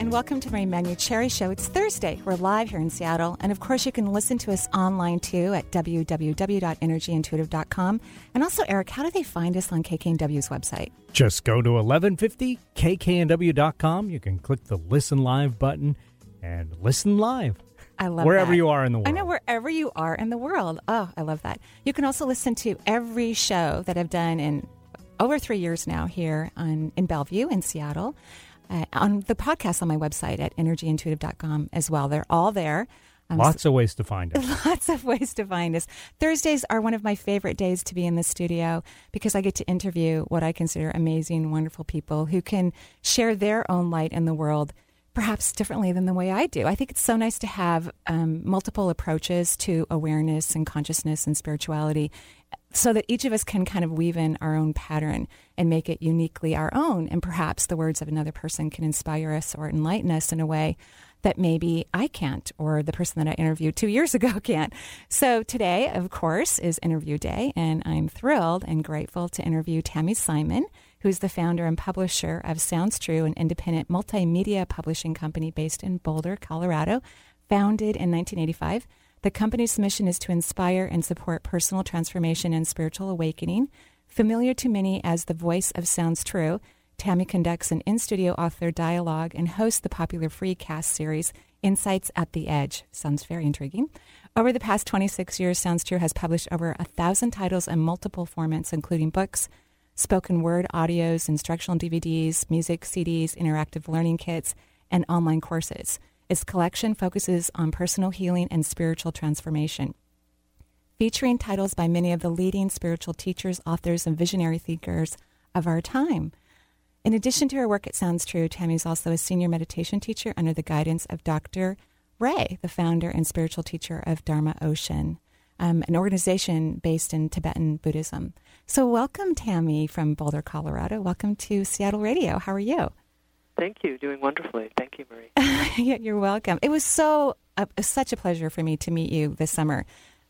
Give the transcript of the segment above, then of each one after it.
And welcome to my Manuchehri Show. It's Thursday. We're live here in Seattle. And of course, you can listen to us online too at www.energyintuitive.com. And also, Eric, how do they find us on KKNW's website? Just go to 1150kknw.com. You can click the listen live button and listen live. I love wherever that. you are in the world. I know wherever you are in the world. Oh, I love that. You can also listen to every show that I've done in over three years now here on, in Bellevue in Seattle. Uh, on the podcast on my website at energyintuitive.com as well. They're all there. Um, lots of ways to find us. Lots of ways to find us. Thursdays are one of my favorite days to be in the studio because I get to interview what I consider amazing, wonderful people who can share their own light in the world perhaps differently than the way I do. I think it's so nice to have um, multiple approaches to awareness and consciousness and spirituality so that each of us can kind of weave in our own pattern and make it uniquely our own. And perhaps the words of another person can inspire us or enlighten us in a way that maybe I can't or the person that I interviewed two years ago can't. So today, of course, is interview day, and I'm thrilled and grateful to interview Tami Simon who's the founder and publisher of Sounds True, an independent multimedia publishing company based in Boulder, Colorado, founded in 1985. The company's mission is to inspire and support personal transformation and spiritual awakening. Familiar to many as the voice of Sounds True, Tami conducts an in studio author dialogue and hosts the popular free cast series Insights at the Edge. Sounds very intriguing. Over the past 26 years, Sounds True has published over a thousand titles in multiple formats, including books, spoken word audios, instructional DVDs, music CDs, interactive learning kits, and online courses. Its collection focuses on personal healing and spiritual transformation. Featuring titles by many of the leading spiritual teachers, authors, and visionary thinkers of our time. In addition to her work at Sounds True, Tami is also a senior meditation teacher under the guidance of Dr. Ray, the founder and spiritual teacher of Dharma Ocean, um, an organization based in Tibetan Buddhism. So, welcome, Tami from Boulder, Colorado. Welcome to Seattle Radio. How are you? Thank you. Doing wonderfully. Thank you, Marie. yeah, you're welcome. It was so uh, such a pleasure for me to meet you this summer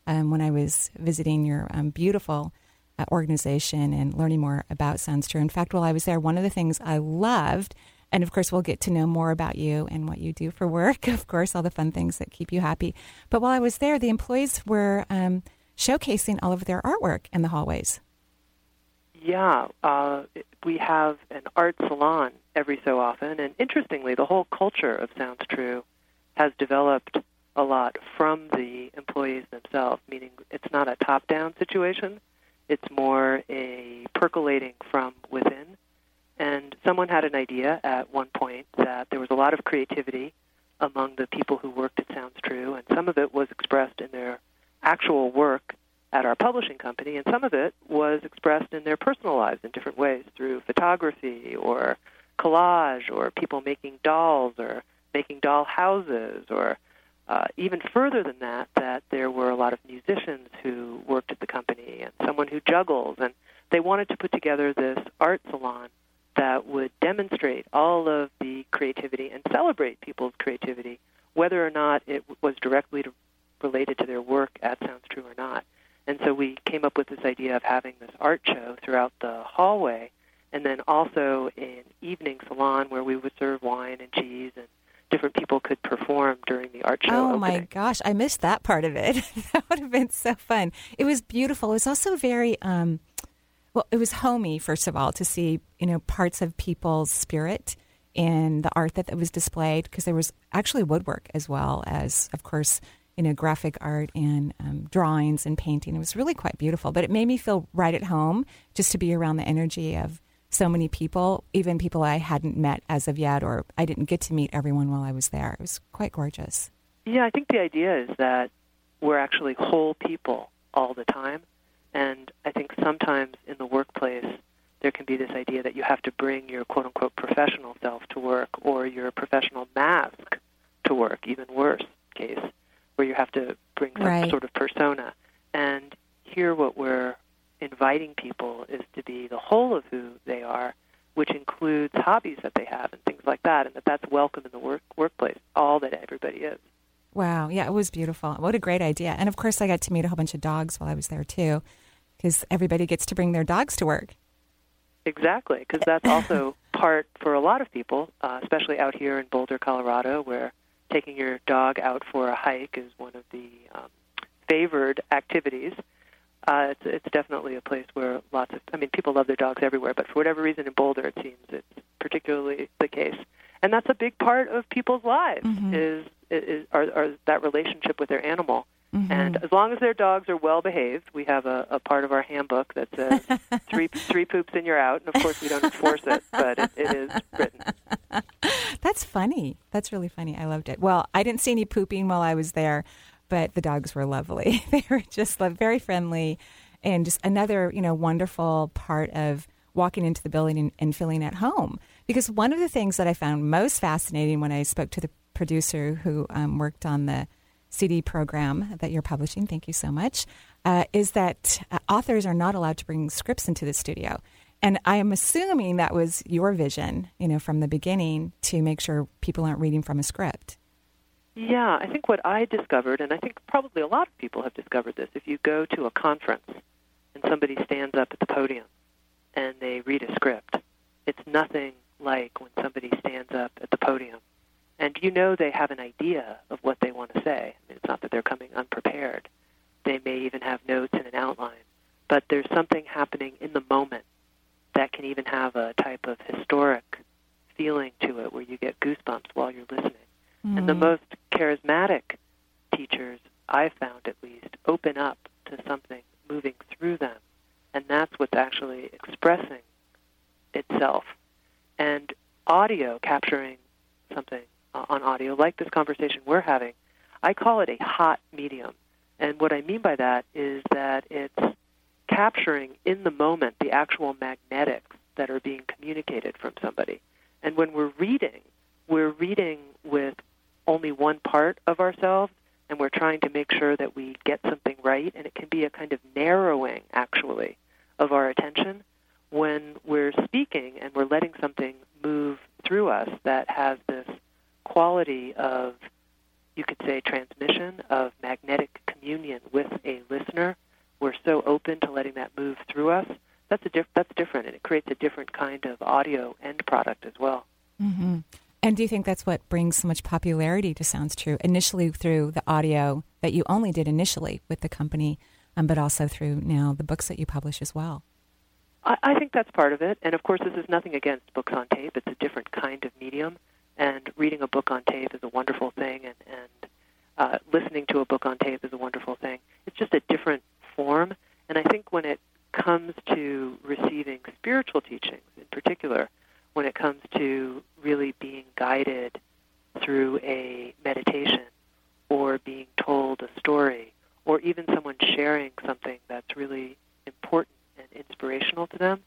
um, when I was visiting your um, beautiful uh, organization and learning more about Sounds True. In fact, while I was there, one of the things I loved, and of course, we'll get to know more about you and what you do for work. Of course, all the fun things that keep you happy. But while I was there, the employees were um, showcasing all of their artwork in the hallways. Yeah, uh, we have an art salon every so often, and interestingly, the whole culture of Sounds True has developed a lot from the employees themselves, meaning it's not a top down situation, it's more a percolating from within. And someone had an idea at one point that there was a lot of creativity among the people who worked at Sounds True, and some of it was expressed in their actual work at our publishing company, and some of it was expressed in their personal lives in different ways through photography or collage or people making dolls or making doll houses or uh, even further than that, that there were a lot of musicians who worked at the company and someone who juggles, and they wanted to put together this art salon that would demonstrate all of the creativity and celebrate people's creativity, whether or not it was directly related to their work at Sounds True or not. And so we came up with this idea of having this art show throughout the hallway, and then also an evening salon where we would serve wine and cheese and different people could perform during the art show. Oh opening. my gosh, I missed that part of it. that would have been so fun. It was beautiful. It was also very um, well. It was homey, first of all, to see you know parts of people's spirit in the art that, that was displayed because there was actually woodwork as well as, of course, you know, graphic art and um, drawings and painting. It was really quite beautiful, but it made me feel right at home just to be around the energy of so many people, even people I hadn't met as of yet, or I didn't get to meet everyone while I was there. It was quite gorgeous. Yeah, I think the idea is that we're actually whole people all the time. And I think sometimes in the workplace, there can be this idea that you have to bring your quote unquote professional self to work or your professional mask to work, even worse case, where you have to bring some Right. sort of persona. And here, what we're inviting people is to be the whole of who they are, which includes hobbies that they have and things like that, and that that's welcome in the work workplace, all that everybody is. Wow. Yeah, it was beautiful. What a great idea. And of course, I got to meet a whole bunch of dogs while I was there too, because everybody gets to bring their dogs to work. Exactly, because that's also part for a lot of people, uh, especially out here in Boulder, Colorado, where taking your dog out for a hike is one of the um, favored activities. Uh, it's, it's definitely a place where lots of, I mean, people love their dogs everywhere, but for whatever reason in Boulder, it seems it's particularly the case. And that's a big part of people's lives Mhm. is, is, are, are that relationship with their animal. Mhm. And as long as their dogs are well behaved, we have a, a part of our handbook that says three three poops and you're out. And of course, we don't enforce it, but it, it is written. That's funny. That's really funny. I loved it. Well, I didn't see any pooping while I was there, but the dogs were lovely. they were just very friendly and just another, you know, wonderful part of walking into the building and, and feeling at home. Because one of the things that I found most fascinating when I spoke to the producer who um, worked on the CD program that you're publishing, thank you so much, uh, is that uh, authors are not allowed to bring scripts into the studio. And I am assuming that was your vision, you know, from the beginning to make sure people aren't reading from a script. Yeah, I think what I discovered, and I think probably a lot of people have discovered this, if you go to a conference and somebody stands up at the podium and they read a script, it's nothing like when somebody stands up at the podium and you know they have an idea of what they want to say. I mean, it's not that they're coming unprepared. They may even have notes and an outline, but there's something happening in the moment that can even have a type of historic feeling to it where you get goosebumps while you're listening. And the Mm. most charismatic teachers, I've found at least, open up to something moving through them. And that's what's actually expressing itself. And audio, capturing something uh, on audio, like this conversation we're having, I call it a hot medium. And what I mean by that is that it's capturing in the moment the actual magnetics that are being communicated from somebody. And when we're reading, we're reading with only one part of ourselves, and we're trying to make sure that we get something right, and it can be a kind of narrowing, actually, of our attention when we're speaking and we're letting something move through us that has this quality of, you could say, transmission, of magnetic communion with a listener. We're so open to letting that move through us. That's a diff- that's different, and it creates a different kind of audio end product as well. hmm And do you think that's what brings so much popularity to Sounds True? Initially through the audio that you only did initially with the company, um, but also through now the books that you publish as well. I, I think that's part of it. And of course, this is nothing against books on tape. It's a different kind of medium. And reading a book on tape is a wonderful thing, and, and uh, listening to a book on tape is a wonderful thing. It's just a different form. And I think when it comes to receiving spiritual teachings in particular, when it comes to really being guided through a meditation or being told a story or even someone sharing something that's really important and inspirational to them,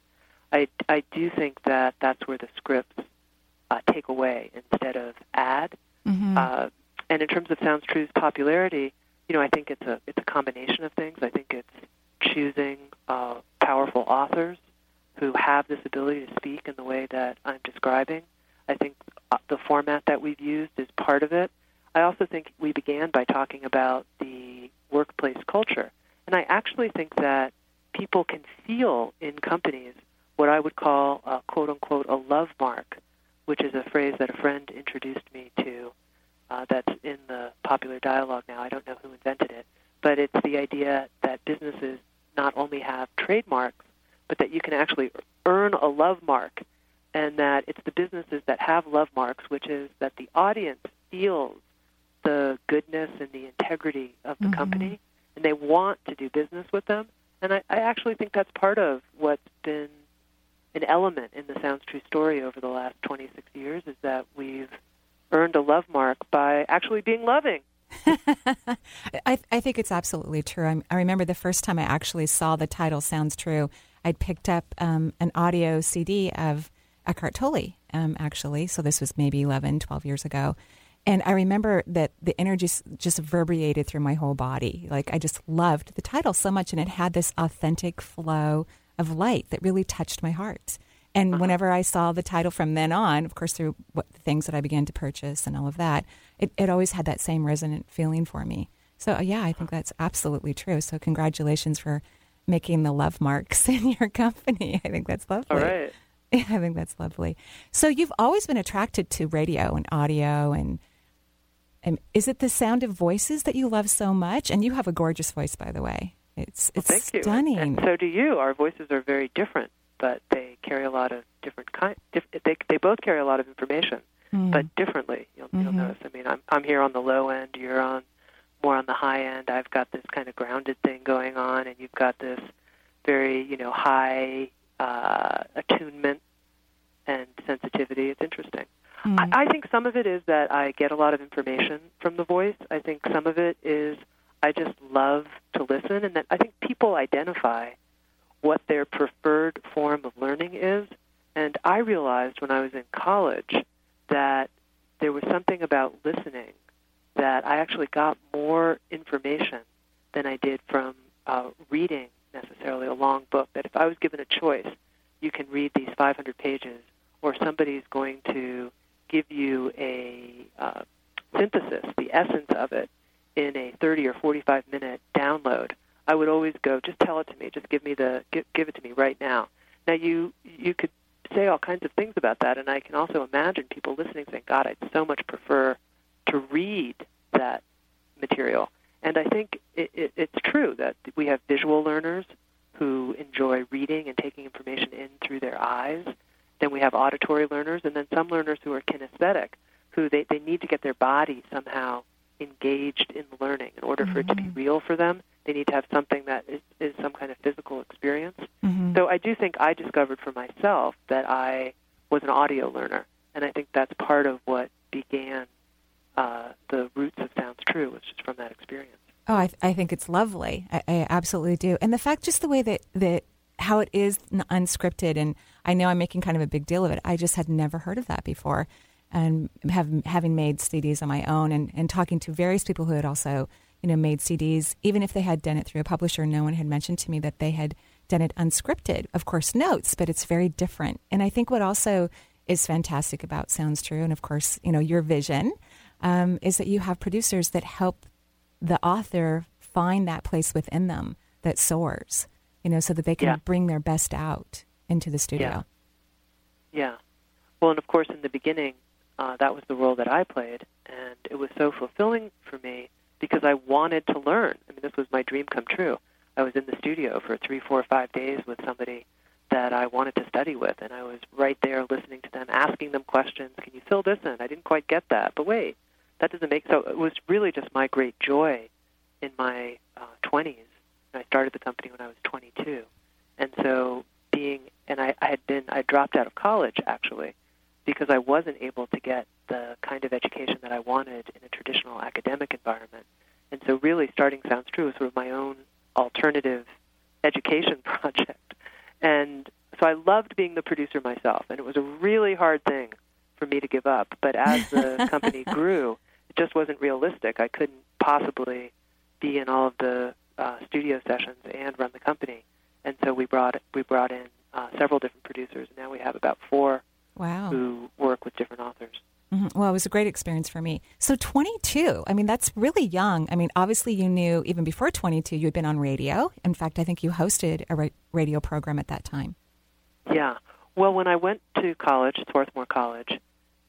I, I do think that that's where the scripts uh, take away instead of add. Mm-hmm. Uh, and in terms of Sounds True's popularity, you know, I think it's a it's a combination of things. I think it's choosing uh, powerful authors who have this ability to speak in the way that I'm describing. I think uh, the format that we've used is part of it. I also think we began by talking about the workplace culture, and I actually think that people can feel in companies what I would call a quote unquote a love mark, which is a phrase that a friend introduced me to uh, that's in the popular dialogue now. I don't know who invented it, but it's the idea that businesses not only have trademarks, but that you can actually earn a love mark, and that it's the businesses that have love marks, which is that the audience feels the goodness and the integrity of the Mhm. company, and they want to do business with them. And I, I actually think that's part of what's been an element in the Sounds True story over the last 26 years is that we've earned a love mark by actually being loving. I, I think it's absolutely true. I'm, I remember the first time I actually saw the title Sounds True, I'd picked up um, an audio CD of Eckhart Tolle, um, actually. So this was maybe 11, 12 years ago. And I remember that the energy just reverberated through my whole body. Like I just loved the title so much, and it had this authentic flow of light that really touched my heart. And uh-huh. whenever I saw the title from then on, of course, through what the things that I began to purchase and all of that, it, it always had that same resonant feeling for me. So, yeah, I think that's absolutely true. So, congratulations for making the love marks in your company. I think that's lovely. All right. Yeah, I think that's lovely. So, you've always been attracted to radio and audio and and is it the sound of voices that you love so much? And you have a gorgeous voice, by the way. It's it's well, thank stunning. You. And so do you. Our voices are very different, but they carry a lot of different kind. Diff, they they both carry a lot of information, mm. but differently. You'll, mm-hmm. you'll notice. I mean, I'm I'm here on the low end. You're on more on the high end. I've got this kind of grounded thing going on, and you've got this very you know high uh, attunement and sensitivity. It's interesting. Mm. I, I think some of it is that I get a lot of information from the voice. I think some of it is I just love to listen, and that I think people identify what their preferred form of learning is. And I realized when I was in college that there was something about listening that I actually got more information than I did from uh, reading necessarily a long book. That if I was given a choice, you can read these 500 pages, or somebody's going to give you a uh, synthesis, the essence of it, in a 30 or 45 minute download, I would always go, just tell it to me, just give me the give, give it to me right now. Now you you could say all kinds of things about that, and I can also imagine people listening saying, "God, I'd so much prefer to read that material." And I think it, it, it's true that we have visual learners who enjoy reading and taking information in through their eyes, then we have auditory learners, and then some learners who are kinesthetic, who they, they need to get their body somehow engaged in learning. In order for mm-hmm. it to be mm-hmm. real for them, they need to have something that is, is some kind of physical experience. Mm-hmm. So I do think I discovered for myself that I was an audio learner, and I think that's part of what began uh, the roots of Sounds True, was just from that experience. Oh, I, th- I think it's lovely. I, I absolutely do. And the fact, just the way that, that how it is unscripted and I know I'm making kind of a big deal of it. I just had never heard of that before. And have, having made CDs on my own and, and talking to various people who had also, you know, made CDs, even if they had done it through a publisher, no one had mentioned to me that they had done it unscripted. Of course, notes, but it's very different. And I think what also is fantastic about Sounds True, and of course, you know, your vision, um, is that you have producers that help the author find that place within them that soars, you know, so that they can yeah. bring their best out into the studio. Yeah. yeah. Well, and of course, in the beginning, uh, that was the role that I played, and it was so fulfilling for me because I wanted to learn. I mean, this was my dream come true. I was in the studio for three, four, five days with somebody that I wanted to study with, and I was right there listening to them, asking them questions. Can you fill this in? I didn't quite get that, but wait, that doesn't make so. It was really just my great joy in my uh, 20s. I started the company when I was 22, and so being, and I, I had been, I dropped out of college actually because I wasn't able to get the kind of education that I wanted in a traditional academic environment. And so, really, starting Sounds True was sort of my own alternative education project. And so, I loved being the producer myself, and it was a really hard thing for me to give up. But as the company grew, it just wasn't realistic. I couldn't possibly be in all of the uh, studio sessions and run the company and so we brought we brought in uh, several different producers, and now we have about four wow. who work with different authors. Mm-hmm. Well, it was a great experience for me. So 22, I mean, that's really young. I mean, obviously, you knew even before 22, you had been on radio. In fact, I think you hosted a radio program at that time. Yeah. Well, when I went to college, Swarthmore College,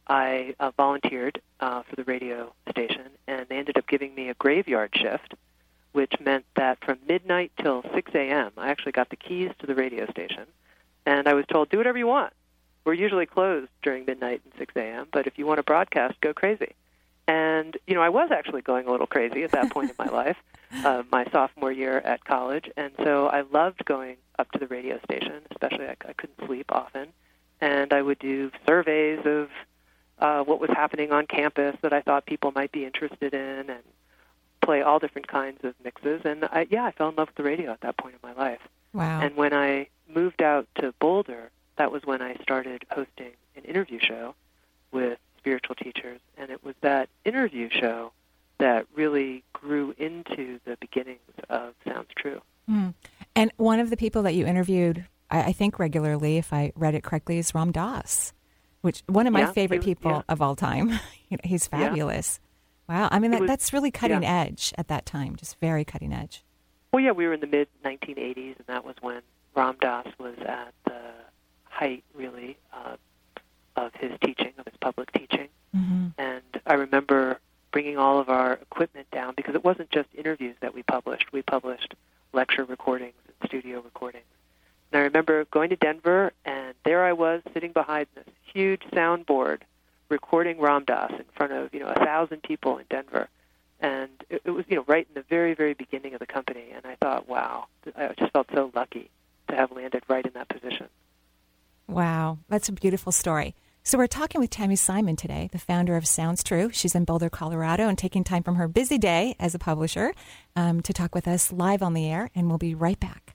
I uh, volunteered uh, for the radio station, and they ended up giving me a graveyard shift which meant that from midnight till 6 a.m., I actually got the keys to the radio station, and I was told, do whatever you want. We're usually closed during midnight and 6 a.m., but if you want to broadcast, go crazy. And, you know, I was actually going a little crazy at that point in my life, uh, my sophomore year at college, and so I loved going up to the radio station, especially I, I couldn't sleep often, and I would do surveys of uh, what was happening on campus that I thought people might be interested in, and play all different kinds of mixes. And I, yeah, I fell in love with the radio at that point in my life. Wow. And when I moved out to Boulder, that was when I started hosting an interview show with spiritual teachers, and it was that interview show that really grew into the beginnings of Sounds True. Mm. And one of the people that you interviewed, I, I, think regularly, if I read it correctly, is Ram Dass, which one of my yeah, favorite he, people yeah. of all time. He's fabulous. Yeah. Wow. I mean, that, was, that's really cutting edge at that time, just very cutting edge. Well, yeah, we were in the mid 1980s, and that was when Ram Dass was at the height, really, uh, of his teaching, of his public teaching. Mm-hmm. And I remember bringing all of our equipment down because it wasn't just interviews that we published. We published lecture recordings and studio recordings. And I remember going to Denver, and there I was sitting behind this huge soundboard recording Ram Dass in front of you know a thousand people in Denver, and it, it was you know right in the very very beginning of the company. And I thought, wow, I just felt so lucky to have landed right in that position. Wow, that's a beautiful story. So we're talking with Tami Simon today, the founder of Sounds True. She's in Boulder, Colorado, and taking time from her busy day as a publisher um, to talk with us live on the air. And we'll be right back.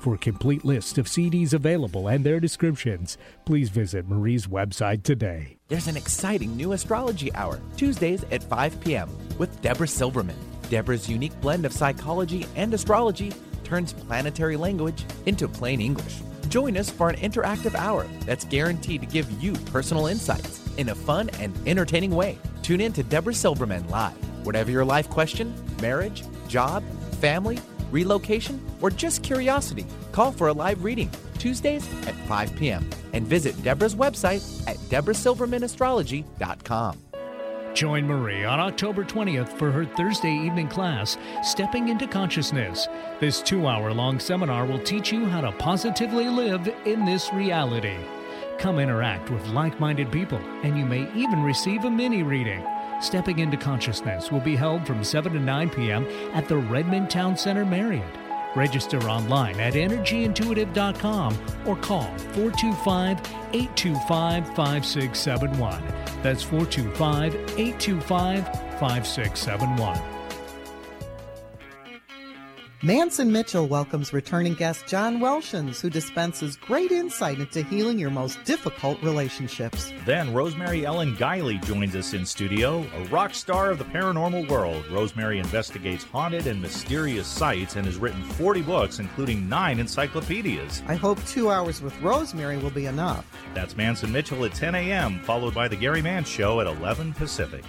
For a complete list of CDs available and their descriptions, please visit Marie's website today. There's an exciting new astrology hour, Tuesdays at 5 p.m., with Deborah Silverman. Deborah's unique blend of psychology and astrology turns planetary language into plain English. Join us for an interactive hour that's guaranteed to give you personal insights in a fun and entertaining way. Tune in to Deborah Silverman live. Whatever your life question, marriage, job, family, relocation, or just curiosity, call for a live reading Tuesdays at 5 p.m. and visit Deborah's website at deborahsilvermanastrology.com. Join Marie on October 20th for her Thursday evening class, Stepping into Consciousness. This two hour long seminar will teach you how to positively live in this reality. Come interact with like minded people, and you may even receive a mini reading. Stepping into Consciousness will be held from 7 to 9 p.m. at the Redmond Town Center Marriott. Register online at energyintuitive.com or call 425 825 5671. That's 425 825 5671. Manson Mitchell welcomes returning guest John Welshons, who dispenses great insight into healing your most difficult relationships. Then Rosemary Ellen Guiley joins us in studio, a rock star of the paranormal world. Rosemary investigates haunted and mysterious sites and has written 40 books, including nine encyclopedias. I hope two hours with Rosemary will be enough. That's Manson Mitchell at 10 a.m., followed by The Gary Mann Show at 11 Pacific.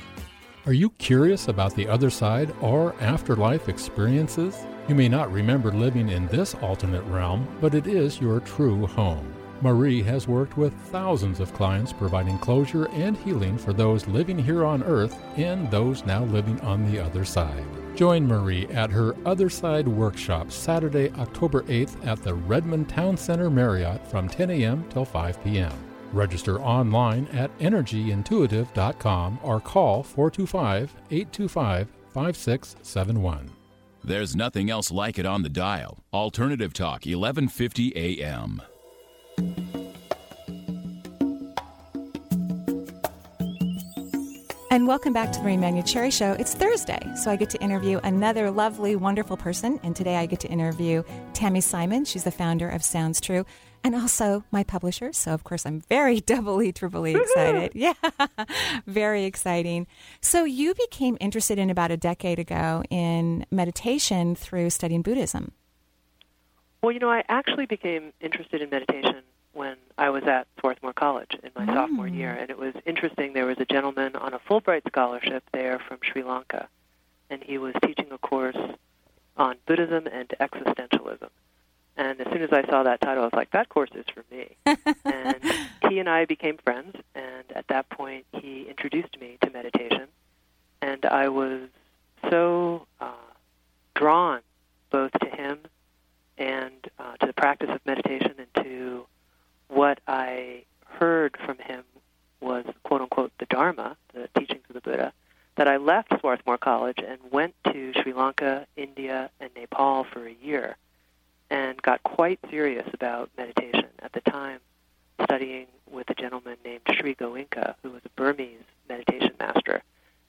Are you curious about the other side or afterlife experiences? You may not remember living in this alternate realm, but it is your true home. Marie has worked with thousands of clients providing closure and healing for those living here on Earth and those now living on the other side. Join Marie at her Other Side workshop Saturday, October 8th at the Redmond Town Center Marriott from 10 a.m. till 5 p.m. Register online at energyintuitive.com or call 425 825 5671. There's nothing else like it on the dial. Alternative Talk, 1150 AM. And welcome back to the Marie Cherry Show. It's Thursday, so I get to interview another lovely, wonderful person. And today I get to interview Tami Simon. She's the founder of Sounds True and also my publisher. So, of course, I'm very doubly, triply excited. yeah, very exciting. So, you became interested in about a decade ago in meditation through studying Buddhism. Well, you know, I actually became interested in meditation when I was at Swarthmore College in my mm. sophomore year. And it was interesting. There was a gentleman on a Fulbright scholarship there from Sri Lanka, and he was teaching a course on Buddhism and existentialism. And as soon as I saw that title, I was like, that course is for me. and he and I became friends, and at that point, he introduced me to meditation. And I was so uh, drawn both to him and uh, to the practice of meditation and to what I heard from him was quote unquote the Dharma, the teachings of the the Buddha that I left Swarthmore College and went to Sri Lanka, India, and Nepal for a year and got quite serious about meditation at the time, studying with a gentleman named Sri Goenka, who was a Burmese meditation master.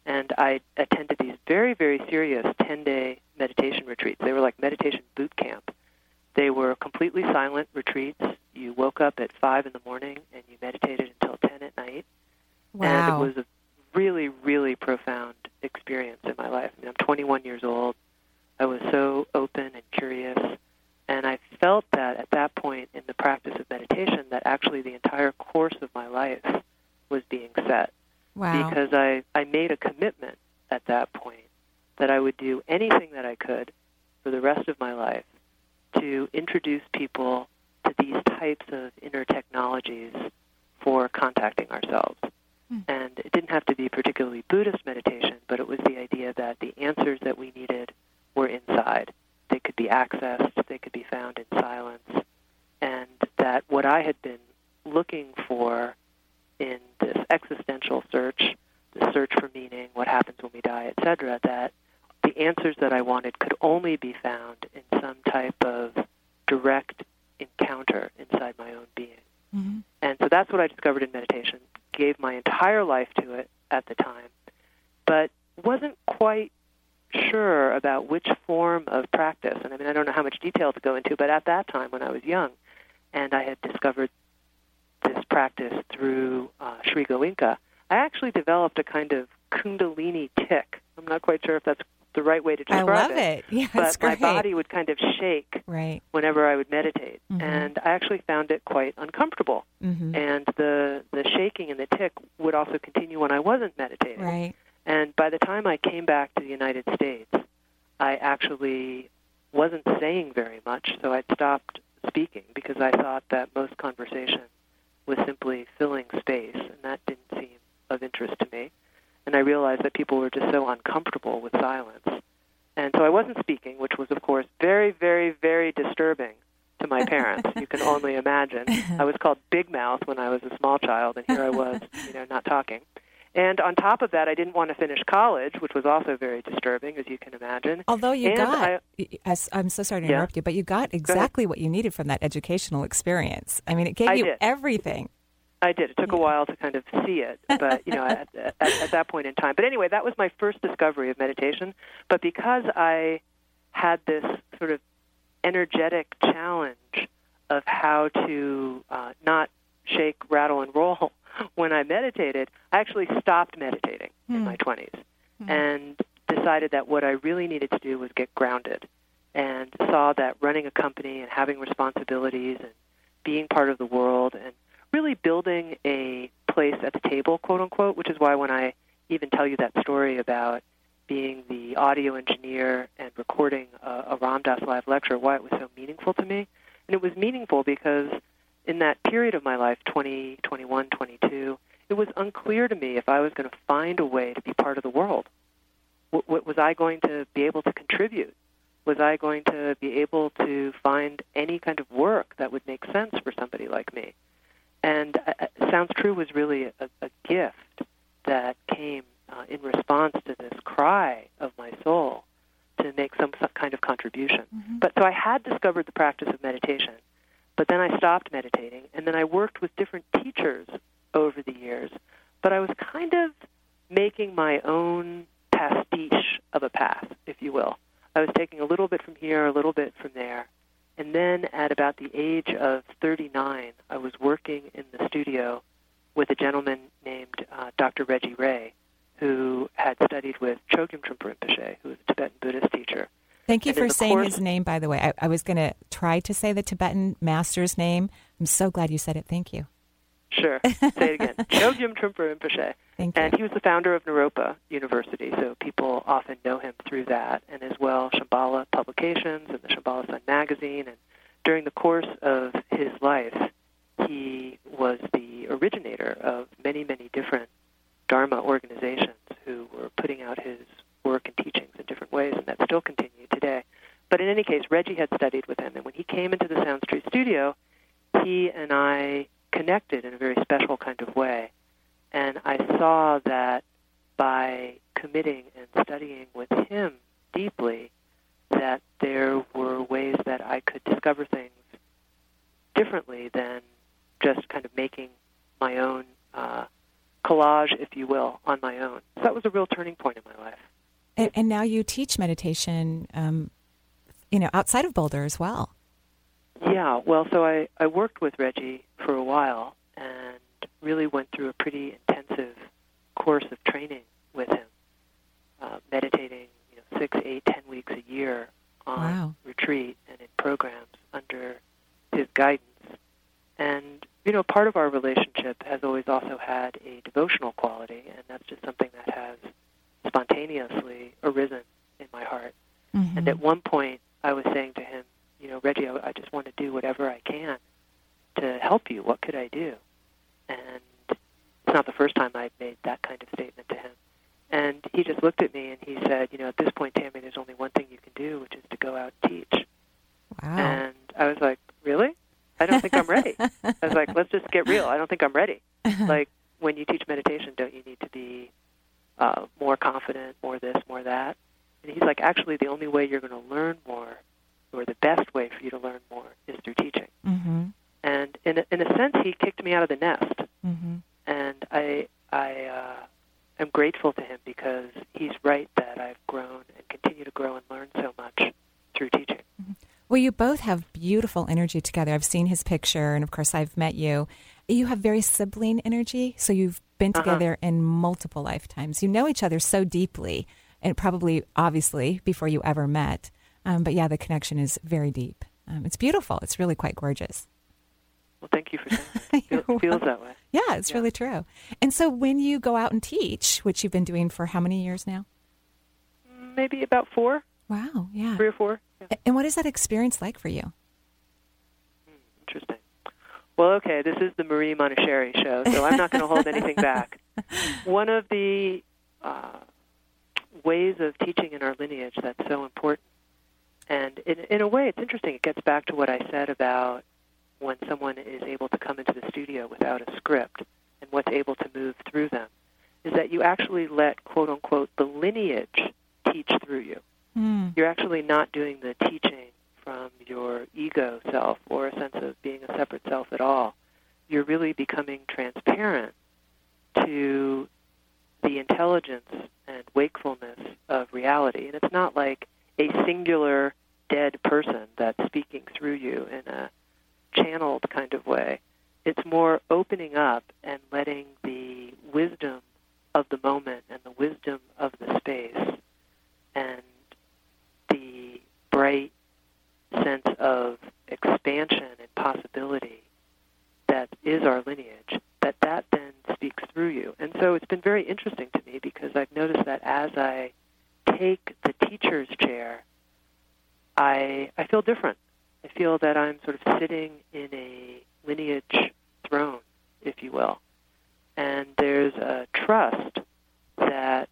And I attended these very, very serious 10 day meditation retreats. They were like meditation boot camp. They were completely silent retreats. You woke up at 5 in the morning and you meditated until 10 at night. Wow. And it was a really, really profound experience in my life. I mean, I'm 21 years old. Conversation was simply filling space, and that didn't seem of interest to me. And I realized that people were just so uncomfortable with silence. And so I wasn't speaking, which was, of course, very, very, very disturbing to my parents. you can only imagine. I was called Big Mouth when I was a small child, and here I was, you know, not talking. And on top of that, I didn't want to finish college, which was also very disturbing, as you can imagine. Although you And got, I, I'm so sorry to Yeah. interrupt you, but you got exactly what you needed from that educational experience. I mean, it gave I you did. everything. I did. It took a while to kind of see it, but you know, at, at, at that point in time. But anyway, that was my first discovery of meditation. But because I had this sort of energetic challenge of how to uh, not shake, rattle, and roll when I meditated, I actually stopped meditating in Hmm. my 20s and decided that what I really needed to do was get grounded and saw that running a company and having responsibilities and being part of the world and really building a place at the table, quote unquote, which is why when I even tell you that story about being the audio engineer and recording a, a Ram Dass live lecture, why it was so meaningful to me. And it was meaningful because in that period of my life, 20, 21, 22, it was unclear to me if I was going to find a way to be part of the world. What, what was I going to be able to contribute? Was I going to be able to find any kind of work that would make sense for somebody like me? And uh, uh, Sounds True was really a, a gift that came uh, in response to this cry of my soul to make some s- kind of contribution. But so I had discovered the practice of meditation, but then I stopped meditating, and then I worked with different teachers over the years. But I was kind of making my own pastiche of a path, if you will. I was taking a little bit from here, a little bit from there. And then at about the age of 39, I was working in the studio with a gentleman named uh, Dr. Reggie Ray, who had studied with Chogyam Trungpa Rinpoche, who was a Tibetan Buddhist teacher. Thank you for saying course- his name, by the way. I, I was going to try to say the Tibetan master's name. I'm so glad you said it. Thank you. Sure, say it again. Chogyam Trungpa Rinpoche. Thank you. And he was the founder of Naropa University, so people often know him through that, and as well Shambhala Publications and the Shambhala Sun magazine. And during the course of his life, he was the originator of many, many different Dharma organizations who were putting out his work and teachings in different ways, and that still continue today. But in any case, Reggie had studied with him, and when he came into the Sounds True studio, he and I connected in a very special kind of way. And I saw that by committing and studying with him deeply that there were ways that I could discover things differently than just kind of making my own uh, collage, if you will, on my own. So that was a real turning point in my life. And, and now you teach meditation, um, you know, outside of Boulder as well. Yeah, well, so I, I worked with Reggie for a while and really went through a pretty intensive course of training with him, uh, meditating you know, six, eight, ten weeks a year on Wow. retreat and in programs under his guidance. And, you know, part of our relationship has always also had a devotional quality, and that's just something that has spontaneously arisen in my heart. Mhm. And at one point, I was saying to him, you know, Reggie, I, I just want to do whatever I can to help you. What could I do? And it's not the first time I've made that kind of statement to him. And he just looked at me and he said, you know, at this point, Tami, there's only one thing you can do, which is to go out and teach. Wow. And I was like, really? I don't think I'm ready. I was like, let's just get real. I don't think I'm ready. like, when you teach meditation, don't you need to be uh, more confident, more this, more that? And he's like, actually, the only way you're going to learn more, or the best way for you to learn more, is through teaching. mm-hmm. And in a, in a sense, he kicked me out of the nest. Mm-hmm. And I, I uh, am grateful to him because he's right that I've grown and continue to grow and learn so much through teaching. Well, you both have beautiful energy together. I've seen his picture, and of course, I've met you. You have very sibling energy, so you've been Uh-huh. together in multiple lifetimes. You know each other so deeply, and probably, obviously, before you ever met. Um, but yeah, the connection is very deep. Um, it's beautiful. It's really quite gorgeous. Well, thank you for saying that. It feel, feels welcome. that way. Yeah, it's Yeah. really true. And so, when you go out and teach, which you've been doing for how many years now? Maybe about four, Wow, yeah. three or four. Yeah. And what is that experience like for you? Interesting. Well, okay, this is the Marie Manuchehri show, so I'm not going to hold anything back. One of the uh, ways of teaching in our lineage that's so important, and in, in a way, it's interesting. It gets back to what I said about when someone is able to come into the studio without a script and what's able to move through them, is that you actually let, quote unquote, the lineage teach through you Mm. you're actually not doing the teaching from your ego self or a sense of being a separate self at all. You're really becoming transparent to the intelligence and wakefulness of reality. And it's not like a singular dead person that's speaking through you in a channeled kind of way. It's more opening up and letting the wisdom of the moment and the wisdom of the space and the bright sense of expansion and possibility that is our lineage, that that then speaks through you. And so it's been very interesting to me because I've noticed that as I take the teacher's chair, I I feel different. I feel that I'm sort of sitting in a lineage throne, if you will. And there's a trust that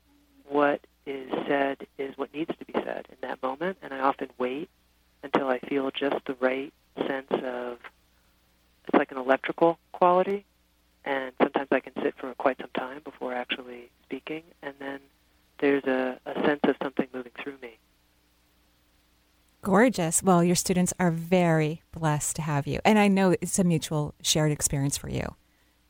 what is said is what needs to be said in that moment, and I often wait until I feel just the right sense of it's like an electrical quality, and sometimes I can sit for quite some time before actually speaking, and then there's a, a sense of something moving through me. Gorgeous. Well, your students are very blessed to have you. And I know it's a mutual shared experience for you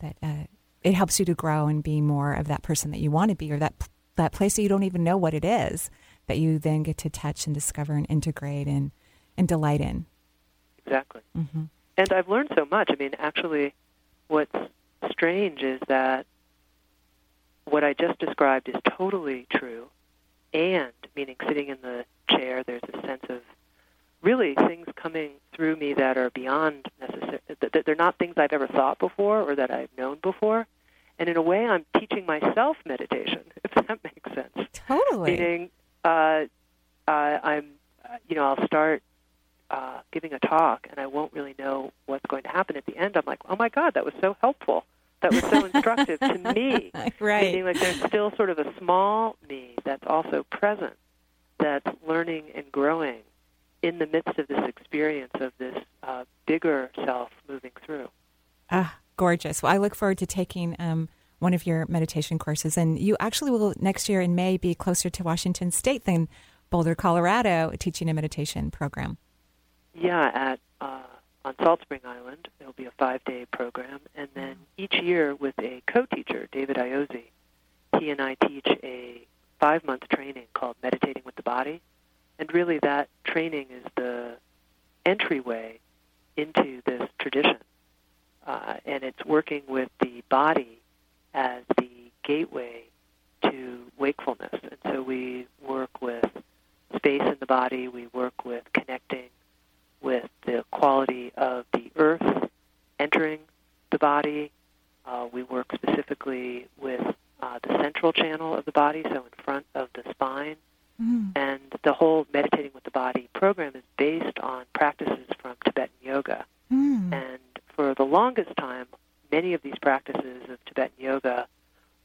that uh, it helps you to grow and be more of that person that you want to be or that, that place that you don't even know what it is that you then get to touch and discover and integrate and, and delight in. Exactly. hmm And I've learned so much. I mean, actually, what's strange is that what I just described is totally true, and meaning sitting in the chair, there's a sense of really things coming through me that are beyond necessary. That they're not things I've ever thought before or that I've known before. And in a way, I'm teaching myself meditation, if that makes sense. Totally. Meaning, uh, uh, I'm, you know, I'll start uh, giving a talk, and I won't really know what's going to happen at the end. I'm like, oh my God, that was so helpful. That was so instructive to me. right. Meaning, like, there's still sort of a small me that's also present, that's learning and growing in the midst of this experience of this uh, bigger self moving through. Ah, gorgeous. Well, I look forward to taking um, one of your meditation courses. And you actually will next year in May be closer to Washington State than Boulder, Colorado, teaching a meditation program. Yeah, at uh, on Salt Spring Island, it'll be a five-day program, and then each year with a co-teacher, David Iozzi, he and I teach a five-month training called Meditating with the Body, and really that training is the entryway into this tradition, uh, and it's working with the body as the gateway to wakefulness, and so we work with space in the body, we work with connecting with the quality of the earth entering the body. Uh, we work specifically with uh, the central channel of the body, so in front of the spine. Mm. And the whole Meditating with the Body program is based on practices from Tibetan yoga. Mm. And for the longest time, many of these practices of Tibetan yoga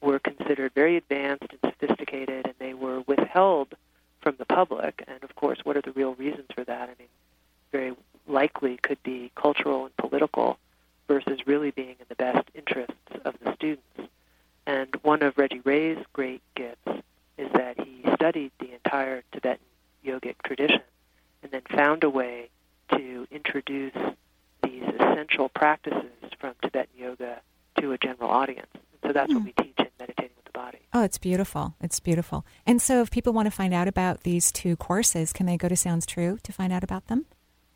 were considered very advanced and sophisticated, and they were withheld from the public. And of course, what are the real reasons for that? I mean, very likely could be cultural and political versus really being in the best interests of the students. And one of Reggie Ray's great gifts is that he studied the entire Tibetan yogic tradition and then found a way to introduce these essential practices from Tibetan yoga to a general audience. And so that's what hmm. we teach in Meditating with the Body. Oh, it's beautiful. It's beautiful. And so, if people want to find out about these two courses, can they go to Sounds True to find out about them?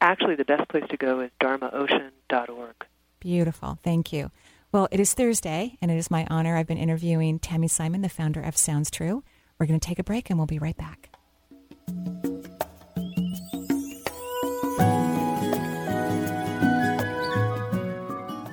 Actually, the best place to go is dharmaocean.org. Beautiful. Thank you. Well, it is Thursday, and it is my honor. I've been interviewing Tami Simon, the founder of Sounds True. We're going to take a break, and we'll be right back.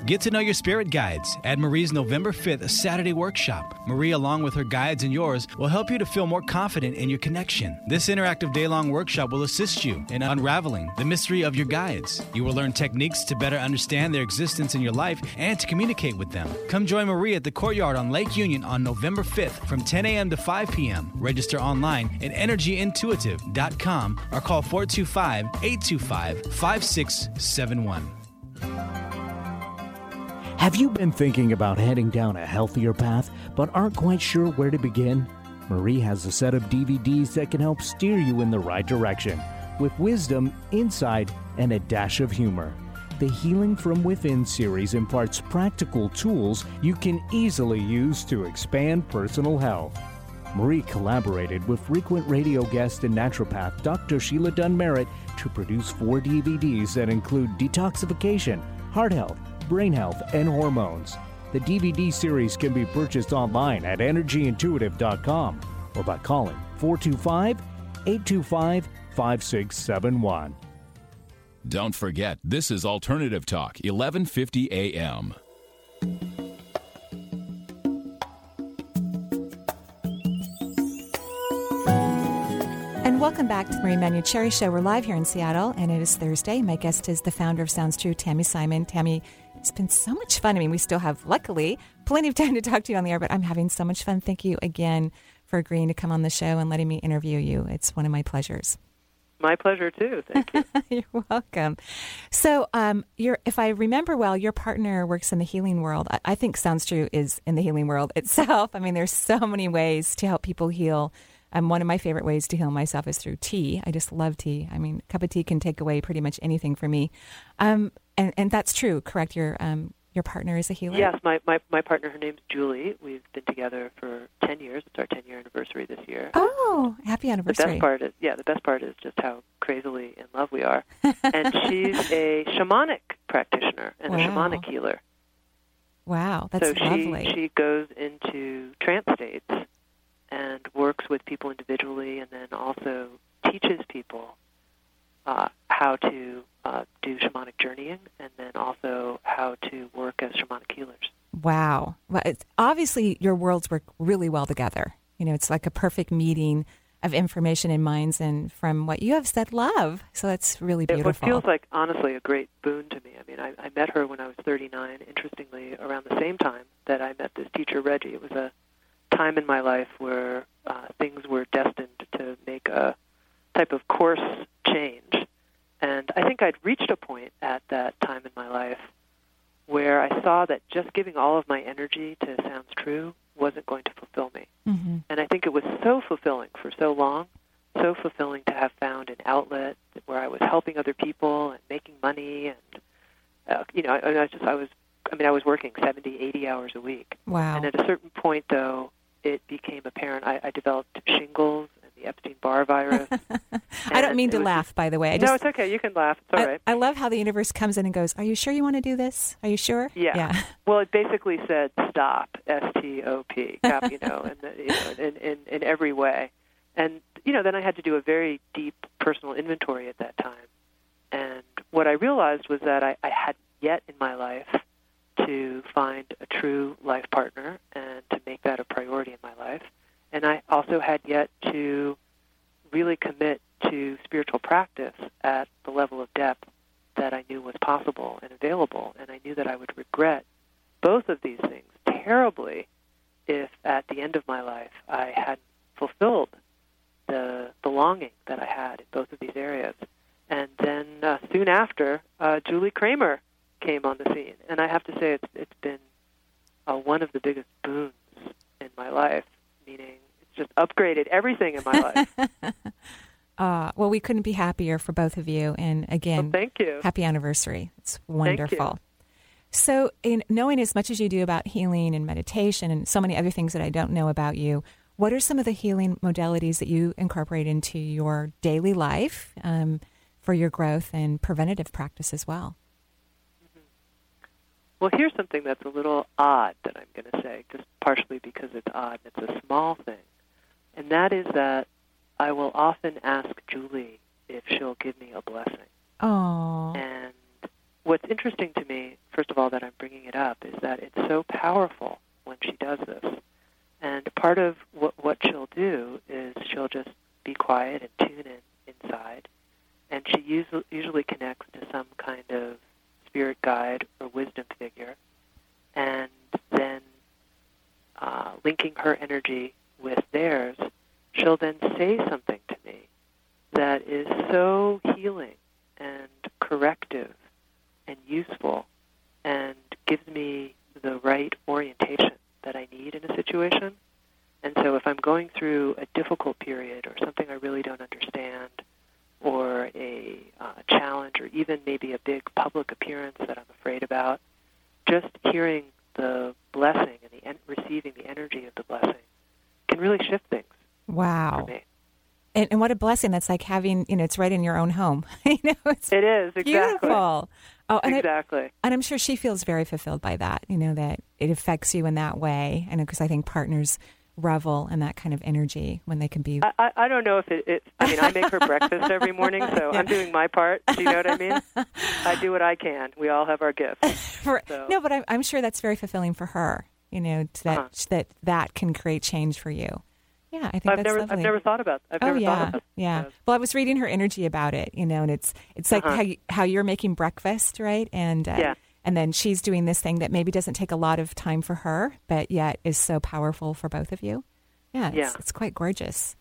Get to know your spirit guides at Marie's November 5th Saturday workshop. Marie, along with her guides and yours, will help you to feel more confident in your connection. This interactive day long workshop will assist you in unraveling the mystery of your guides. You will learn techniques to better understand their existence in your life and to communicate with them. Come join Marie at the courtyard on Lake Union on November 5th from 10 a.m. to 5 p.m. Register online at energyintuitive.com or call 425 825 5671. Have you been thinking about heading down a healthier path but aren't quite sure where to begin? Marie has a set of DVDs that can help steer you in the right direction with wisdom, insight, and a dash of humor. The Healing from Within series imparts practical tools you can easily use to expand personal health. Marie collaborated with frequent radio guest and naturopath Dr. Sheila Dunn Merritt to produce four DVDs that include detoxification, heart health, brain health, and hormones. The DVD series can be purchased online at energyintuitive.com or by calling 425 825 5671. Don't forget, this is Alternative Talk, 1150 AM. And welcome back to the Marie Manuchehri Show. We're live here in Seattle, and it is Thursday. My guest is the founder of Sounds True, Tami Simon. Tami, it's been so much fun. I mean, we still have, luckily, plenty of time to talk to you on the air, but I'm having so much fun. Thank you again for agreeing to come on the show and letting me interview you. It's one of my pleasures. My pleasure too. Thank you. You're welcome. So, um, you're, if I remember well, your partner works in the healing world. I, I think Sounds True is in the healing world itself. I mean, there's so many ways to help people heal. Um, one of my favorite ways to heal myself is through tea. I just love tea. I mean, a cup of tea can take away pretty much anything for me. Um, and, and that's true, correct? Your um, your partner is a healer? Yes, my, my, my partner, her name's Julie. We've been together for 10 years. It's our 10 year anniversary this year. Oh, happy anniversary. The best part is, yeah, the best part is just how crazily in love we are. and she's a shamanic practitioner and a shamanic healer. Wow, that's so she, lovely. she goes into trance states and works with people individually and then also teaches people uh, how to uh, do shamanic journeying and then also how to work as shamanic healers. Wow. Well, it's, obviously, your worlds work really well together. You know, it's like a perfect meeting of information and minds, and from what you have said, love. So that's really beautiful. It feels like, honestly, a great boon to me. I mean, I, I met her when I was 39, interestingly, around the same time that I met this teacher, Reggie. It was a time in my life where uh, things were destined to make a type of course change. And I think I'd reached a point at that time in my life where I saw that just giving all of my energy to Sounds True wasn't going to fulfill me. Mm-hmm. And I think it was so fulfilling for so long, so fulfilling to have found an outlet where I was helping other people and making money and uh, you know, I, I just I was I mean I was working 70, 80 hours a week. Wow. And at a certain point though, it became apparent I, I developed shingles and the Epstein-Barr virus. I don't mean to laugh, by the way. I no, just, it's okay. You can laugh. It's all I, right. I love how the universe comes in and goes, Are you sure you want to do this? Are you sure? Yeah. Yeah. Well, it basically said stop, S T O P, cap, you know, in, the, you know in, in in every way. And you know, then I had to do a very deep personal inventory at that time. And what I realized was that I, I had yet in my life to find a true life partner and to make that a priority in my life. And I also had yet to really commit to spiritual practice at the level of depth that I knew was possible and available. And I knew that I would regret both of these things terribly if at the end of my life I hadn't fulfilled the belonging that I had in both of these areas. And then uh, soon after, uh, Julie Kramer came on the scene, and I have to say it's it's been uh, one of the biggest boons in my life. Meaning, it's just upgraded everything in my life. Uh, well, we couldn't be happier for both of you. And again, Well, thank you. happy anniversary. It's wonderful. So, in knowing as much as you do about healing and meditation and so many other things that I don't know about you, what are some of the healing modalities that you incorporate into your daily life um, for your growth and preventative practice as well? Well, here's something that's a little odd that I'm going to say, just partially because it's odd. It's a small thing. And that is that I will often ask Julie if she'll give me a blessing. Oh, And what's interesting to me, first of all, that I'm bringing it up, is that it's so powerful when she does this. And part of what, what she'll do is she'll just be quiet and tune in inside. And she usually, usually connects to some kind of spirit guide or wisdom figure. And then uh, linking her energy with theirs, she'll then say something to me that is so healing and corrective and useful and gives me the right orientation that I need in a situation. And so if I'm going through a difficult period or something I really don't understand or a uh, challenge or even maybe a big public appearance that I'm afraid about, just hearing the blessing and the en- receiving the energy of the blessing can really shift things wow. And, and what a blessing that's like having, you know, it's right in your own home. you know, it's It is, exactly. beautiful. Oh, and I- exactly. And I'm sure she feels very fulfilled by that, you know, that it affects you in that way. And because I think partners revel in that kind of energy when they can be. I, I, don't know if it, it. I mean, I make her breakfast every morning, so Yeah. I'm doing my part. Do you know what I mean? I do what I can. We all have our gifts. for, so- No, but I'm, I'm sure that's very fulfilling for her, you know, that, Uh-huh. that that can create change for you. Yeah, I think I've that's never, lovely. I've never thought about. I've oh never yeah, thought about. yeah. Well, I was reading her energy about it, you know, and it's it's like Uh-huh. how you, how you're making breakfast, right? And uh, Yeah. And then she's doing this thing that maybe doesn't take a lot of time for her, but yet is so powerful for both of you. Yeah, it's, Yeah. it's quite gorgeous.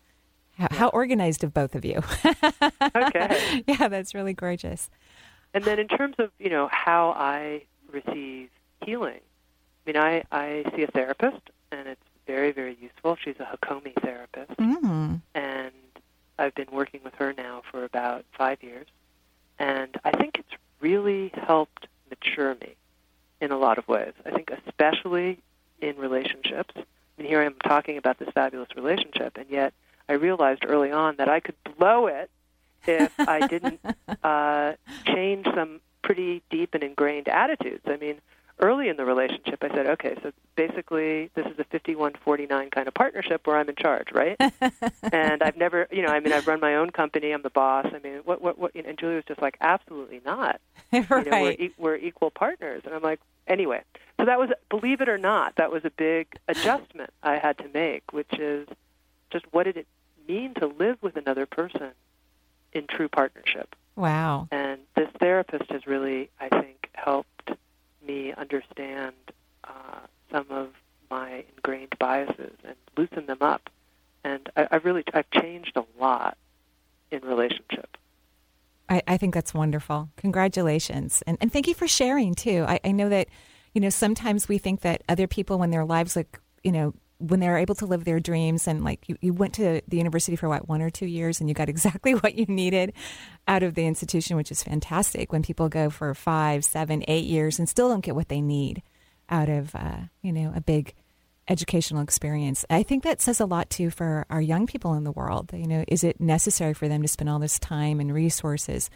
How, how organized of both of you. Okay. yeah, that's really gorgeous. And then in terms of you know how I receive healing, I mean, I I see a therapist, and it's very very useful. She's a Hakomi therapist, Mm. and I've been working with her now for about five years, and I think it's really helped mature me in a lot of ways. I think especially in relationships. I mean, here I am talking about this fabulous relationship, and yet I realized early on that I could blow it if I didn't uh, change some pretty deep and ingrained attitudes. I mean, early in the relationship, I said, okay, so basically this is a 51-49 kind of partnership where I'm in charge, right? and I've never, you know, I mean, I've run my own company. I'm the boss. I mean, what, what, what? And Julie was just like, absolutely not. right. You know, we're, e- we're equal partners. And I'm like, anyway. So that was, believe it or not, that was a big adjustment I had to make, which is just what did it mean to live with another person in true partnership? wow. And this therapist has really, I think, helped me understand uh, some of my ingrained biases and loosen them up. And I, I've really, I've changed a lot in relationship. I, I think that's wonderful. Congratulations. And, and thank you for sharing, too. I, I know that, you know, sometimes we think that other people, when their lives look, you know, when they're able to live their dreams and like you, you went to the university for what one or two years and you got exactly what you needed out of the institution which is fantastic when people go for five seven eight years and still don't get what they need out of uh, you know a big educational experience. I think that says a lot too for our young people in the world. You know is it necessary for them to spend all this time and resources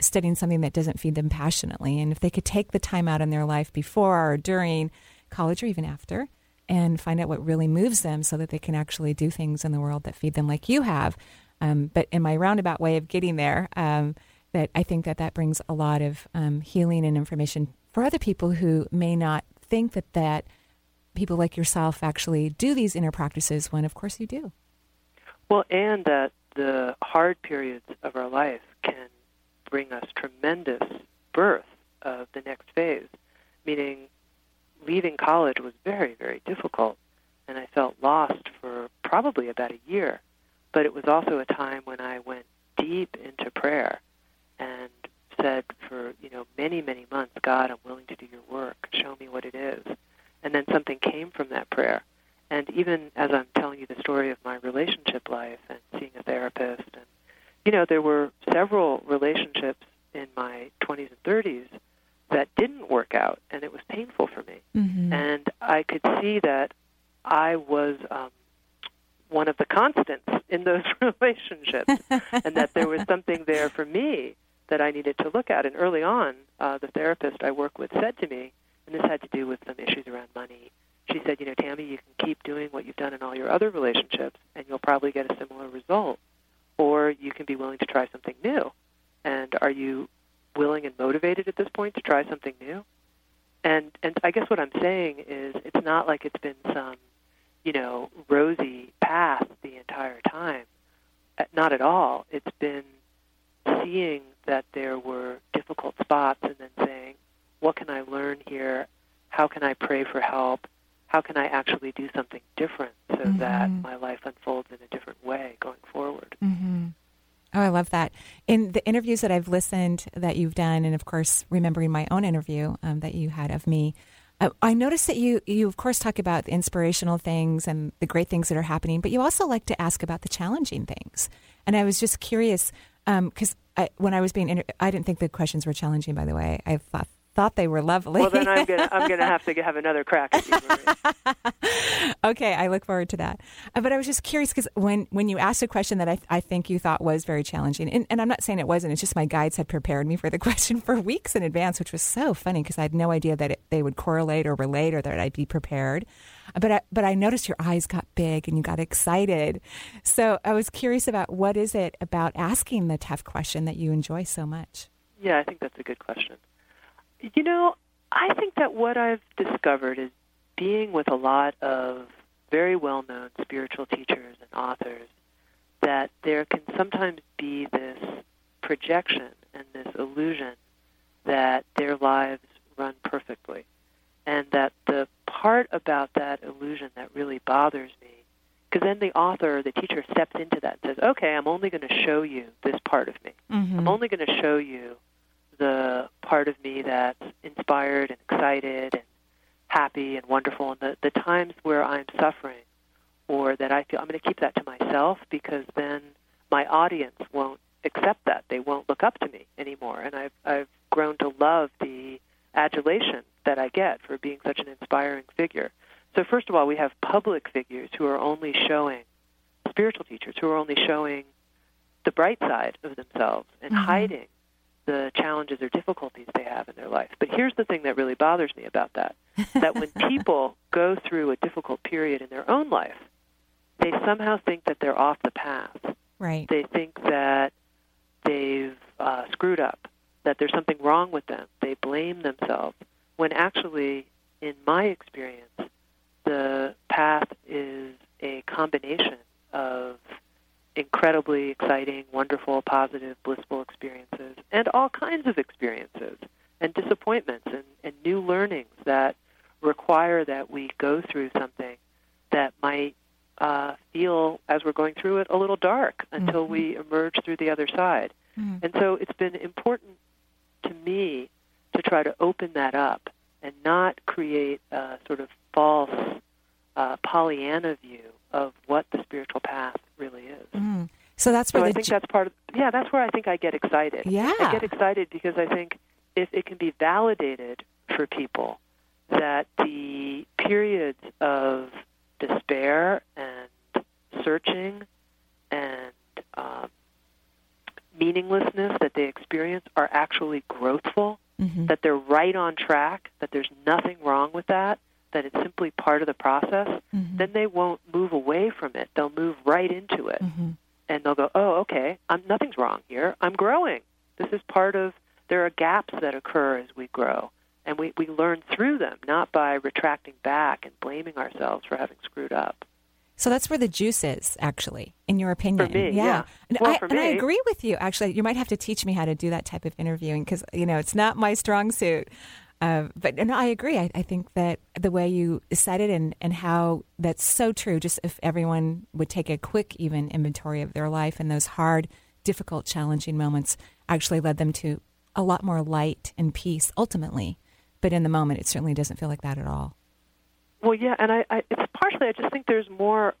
studying something that doesn't feed them passionately? And if they could take the time out in their life before or during college or even after and find out what really moves them so that they can actually do things in the world that feed them like you have. Um, but in my roundabout way of getting there, um, that I think that that brings a lot of um, healing and information for other people who may not think that that people like yourself actually do these inner practices when of course you do. Well, and that the hard periods of our life can bring us tremendous birth of the next phase, meaning leaving college was very, very difficult, and I felt lost for probably about a year. But it was also a time when I went deep into prayer and said for you know many, many months, God, I'm willing to do your work. Show me what it is. And then something came from that prayer. And even as I'm telling you the story of my relationship life and seeing a therapist, and you know, there were several relationships in my 20s and 30s that didn't work out, and it was painful for me. Mm-hmm. And I could see that I was um, one of the constants in those relationships, and that there was something there for me that I needed to look at. And early on, uh, the therapist I work with said to me, and this had to do with some issues around money. She said, "You know, Tami, you can keep doing what you've done in all your other relationships, and you'll probably get a similar result, or you can be willing to try something new." And are you willing and motivated at this point to try something new. And and I guess what I'm saying is it's not like it's been some, you know, rosy path the entire time. Uh, not at all. It's been seeing that there were difficult spots and then saying, what can I learn here? How can I pray for help? How can I actually do something different so mm-hmm. that my life unfolds in a different way going forward? Mm-hmm. Oh, I love that. In the interviews that I've listened that you've done, and of course, remembering my own interview um, that you had of me, uh, I noticed that you, you of course, talk about the inspirational things and the great things that are happening, but you also like to ask about the challenging things. And I was just curious because um, when I was being, inter- I didn't think the questions were challenging. By the way, I thought thought they were lovely. Well, then I'm gonna I'm gonna have to have another crack at you. okay, I look forward to that. Uh, but I was just curious because when when you asked a question that I I think you thought was very challenging, and, and I'm not saying it wasn't. It's just my guides had prepared me for the question for weeks in advance, which was so funny because I had no idea that it, they would correlate or relate or that I'd be prepared. But I, but I noticed your eyes got big and you got excited. So I was curious about what is it about asking the tough question that you enjoy so much. Yeah, I think that's a good question. You know, I think that what I've discovered is being with a lot of very well known spiritual teachers and authors that there can sometimes be this projection and this illusion that their lives run perfectly. And that the part about that illusion that really bothers me, because then the author the teacher steps into that and says, okay, I'm only going to show you this part of me. Mm-hmm. I'm only going to show you the part of me that's inspired and excited and happy and wonderful, and the, the times where I'm suffering or that I feel I'm going to keep that to myself because then my audience won't accept that. They won't look up to me anymore. And I've, I've grown to love the adulation that I get for being such an inspiring figure. So, first of all, we have public figures who are only showing, spiritual teachers who are only showing the bright side of themselves and mm-hmm. hiding the challenges or difficulties they have in their life. But here's the thing that really bothers me about that that when people go through a difficult period in their own life, they somehow think that they're off the path. Right. They think that they've uh, screwed up, that there's something wrong with them. They blame themselves. When actually, in my experience, the path is a combination of incredibly exciting, wonderful, positive, blissful experiences, and all kinds of experiences, and disappointments, and, and new learnings that require that we go through something that might uh, feel, as we're going through it, a little dark until mm-hmm. we emerge through the other side. Mm-hmm. And so it's been important to me to try to open that up and not create a sort of false uh, Pollyanna view of what the spiritual path really is. Mm. So that's where so I think that's part of yeah that's where I think I get excited. Yeah. I get excited because I think if it can be validated for people that the periods of despair and searching and um, meaninglessness that they experience are actually growthful, Mhm. that they're right on track, that there's nothing wrong with that, that it's simply part of the process, Mhm. then they won't move away from it. They'll move right into it Mhm. and they'll go, "Oh, okay, I'm, nothing's wrong here. I'm growing. This is part of. There are gaps that occur as we grow, and we we learn through them, not by retracting back and blaming ourselves for having screwed up." So that's where the juice is, actually, in your opinion. me, yeah. And, Well, I, and I agree with you. Actually, you might have to teach me how to do that type of interviewing because you know it's not my strong suit. Uh, but no, I agree. I, I think that the way you said it and, and how that's so true. Just if everyone would take a quick, even inventory of their life and those hard, difficult, challenging moments actually led them to a lot more light and peace ultimately. But in the moment, it certainly doesn't feel like that at all. Well, yeah, and I, I it's partially I just think there's more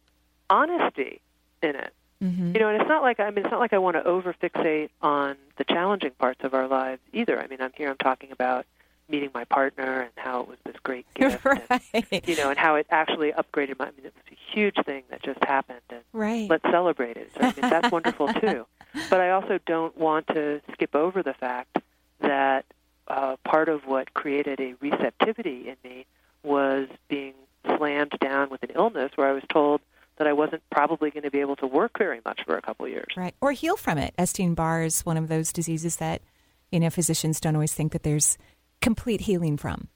honesty in it. Mm-hmm. You know, and it's not like I mean, it's not like I want to over fixate on the challenging parts of our lives either. I mean, I'm here, I'm talking about meeting my partner and how it was this great gift, and, you know, and how it actually upgraded my. I mean, it was a huge thing that just happened, and Right. let's celebrate it. So I mean, that's wonderful too. But I also don't want to skip over the fact that uh, part of what created a receptivity in me was being slammed down with an illness where I was told that I wasn't probably going to be able to work very much for a couple of years. Right. Or heal from it. Epstein Barr is one of those diseases that, you know, physicians don't always think that there's complete healing from.